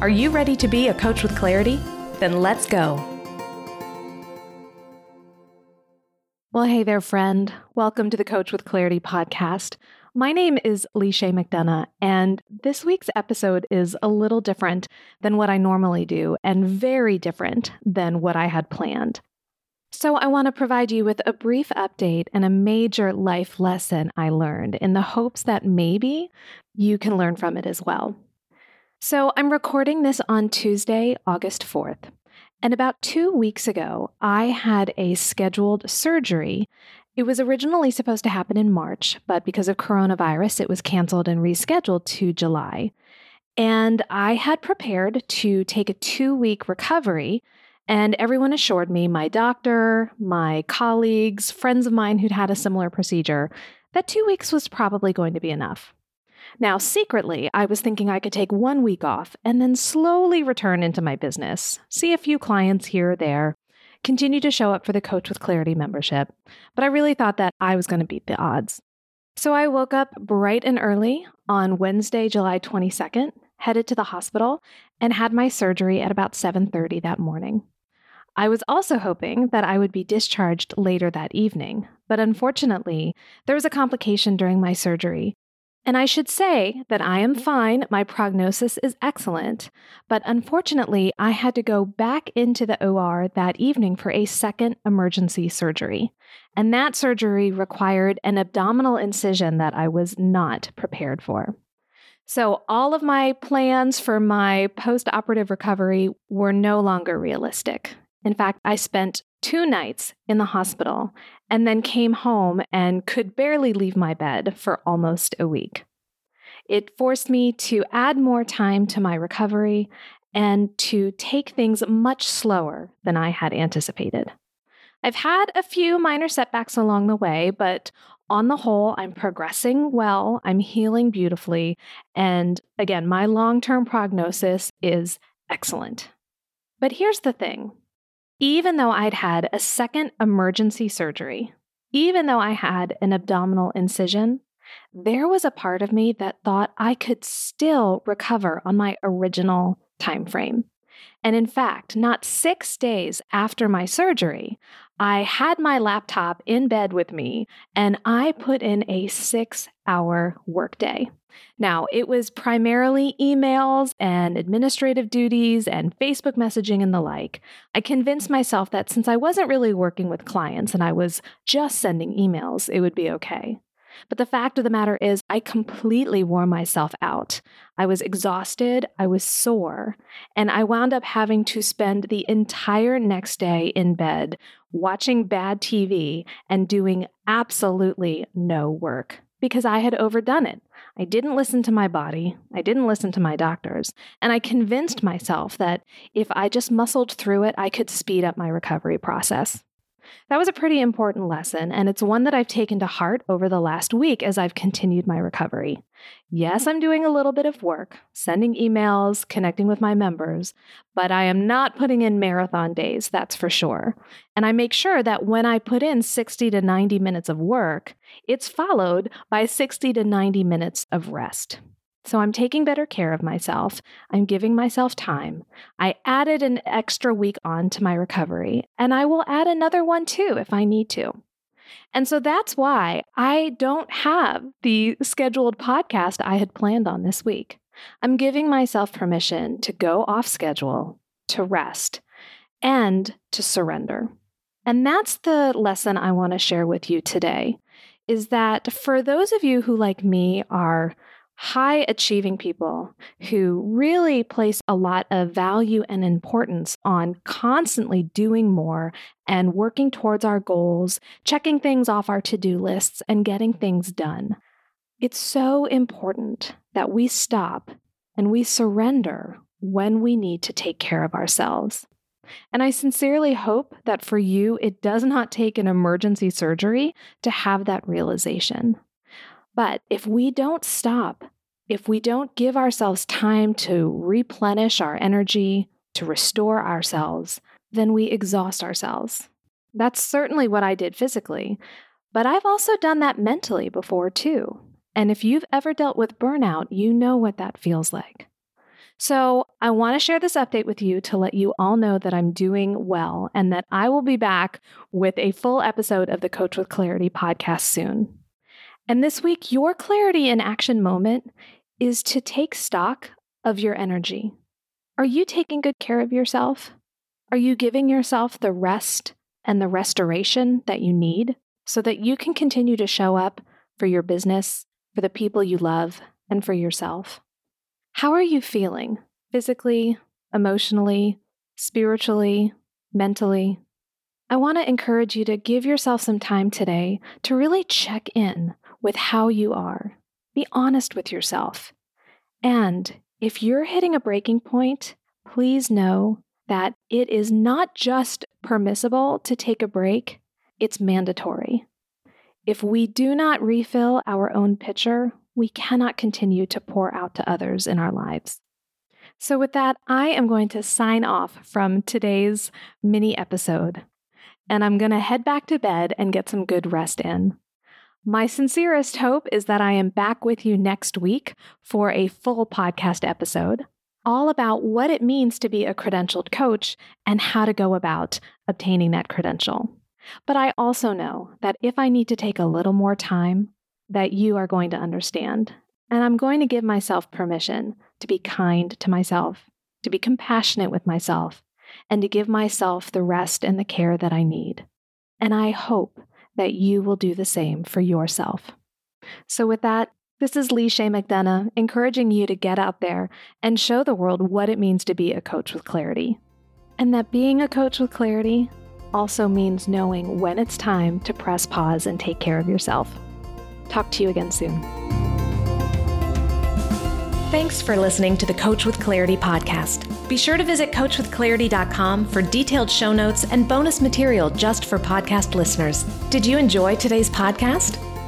Are you ready to be a coach with clarity? Then let's go. Well, hey there, friend. Welcome to the Coach with Clarity podcast. My name is Leisha McDonough, and this week's episode is a little different than what I normally do and very different than what I had planned. So, I want to provide you with a brief update and a major life lesson I learned in the hopes that maybe you can learn from it as well. So, I'm recording this on Tuesday, August 4th. And about two weeks ago, I had a scheduled surgery it was originally supposed to happen in March, but because of coronavirus, it was canceled and rescheduled to July. And I had prepared to take a two week recovery. And everyone assured me, my doctor, my colleagues, friends of mine who'd had a similar procedure, that two weeks was probably going to be enough. Now, secretly, I was thinking I could take one week off and then slowly return into my business, see a few clients here or there, continue to show up for the Coach with Clarity membership, but I really thought that I was going to beat the odds. So I woke up bright and early on Wednesday, July 22nd, headed to the hospital, and had my surgery at about 7:30 that morning. I was also hoping that I would be discharged later that evening, but unfortunately, there was a complication during my surgery and I should say that I am mm-hmm. fine. My prognosis is excellent. But unfortunately, I had to go back into the OR that evening for a second emergency surgery. And that surgery required an abdominal incision that I was not prepared for. So, all of my plans for my post operative recovery were no longer realistic. In fact, I spent two nights in the hospital and then came home and could barely leave my bed for almost a week. It forced me to add more time to my recovery and to take things much slower than I had anticipated. I've had a few minor setbacks along the way, but on the whole, I'm progressing well, I'm healing beautifully, and again, my long term prognosis is excellent. But here's the thing even though I'd had a second emergency surgery, even though I had an abdominal incision, there was a part of me that thought I could still recover on my original time frame. And in fact, not six days after my surgery, I had my laptop in bed with me and I put in a six hour workday. Now, it was primarily emails and administrative duties and Facebook messaging and the like. I convinced myself that since I wasn't really working with clients and I was just sending emails, it would be okay. But the fact of the matter is, I completely wore myself out. I was exhausted, I was sore, and I wound up having to spend the entire next day in bed watching bad TV and doing absolutely no work because I had overdone it. I didn't listen to my body, I didn't listen to my doctors, and I convinced myself that if I just muscled through it, I could speed up my recovery process. That was a pretty important lesson, and it's one that I've taken to heart over the last week as I've continued my recovery. Yes, I'm doing a little bit of work, sending emails, connecting with my members, but I am not putting in marathon days, that's for sure. And I make sure that when I put in 60 to 90 minutes of work, it's followed by 60 to 90 minutes of rest. So I'm taking better care of myself. I'm giving myself time. I added an extra week on to my recovery, and I will add another one too if I need to. And so that's why I don't have the scheduled podcast I had planned on this week. I'm giving myself permission to go off schedule, to rest, and to surrender. And that's the lesson I want to share with you today is that for those of you who, like me, are high achieving people who really place a lot of value and importance on constantly doing more and working towards our goals, checking things off our to do lists, and getting things done. It's so important that we stop and we surrender when we need to take care of ourselves. And I sincerely hope that for you, it does not take an emergency surgery to have that realization. But if we don't stop, if we don't give ourselves time to replenish our energy, to restore ourselves, then we exhaust ourselves. That's certainly what I did physically, but I've also done that mentally before too. And if you've ever dealt with burnout, you know what that feels like. So, I want to share this update with you to let you all know that I'm doing well and that I will be back with a full episode of the Coach with Clarity podcast soon. And this week, your clarity in action moment is to take stock of your energy. Are you taking good care of yourself? Are you giving yourself the rest and the restoration that you need so that you can continue to show up for your business, for the people you love, and for yourself? How are you feeling physically, emotionally, spiritually, mentally? I want to encourage you to give yourself some time today to really check in with how you are. Be honest with yourself. And if you're hitting a breaking point, please know that it is not just permissible to take a break, it's mandatory. If we do not refill our own pitcher, we cannot continue to pour out to others in our lives. So, with that, I am going to sign off from today's mini episode, and I'm going to head back to bed and get some good rest in. My sincerest hope is that I am back with you next week for a full podcast episode, all about what it means to be a credentialed coach and how to go about obtaining that credential. But I also know that if I need to take a little more time, that you are going to understand. And I'm going to give myself permission to be kind to myself, to be compassionate with myself, and to give myself the rest and the care that I need. And I hope that you will do the same for yourself. So, with that, this is Leisha McDonough encouraging you to get out there and show the world what it means to be a coach with clarity. And that being a coach with clarity also means knowing when it's time to press pause and take care of yourself. Talk to you again soon. Thanks for listening to the Coach with Clarity podcast. Be sure to visit coachwithclarity.com for detailed show notes and bonus material just for podcast listeners. Did you enjoy today's podcast?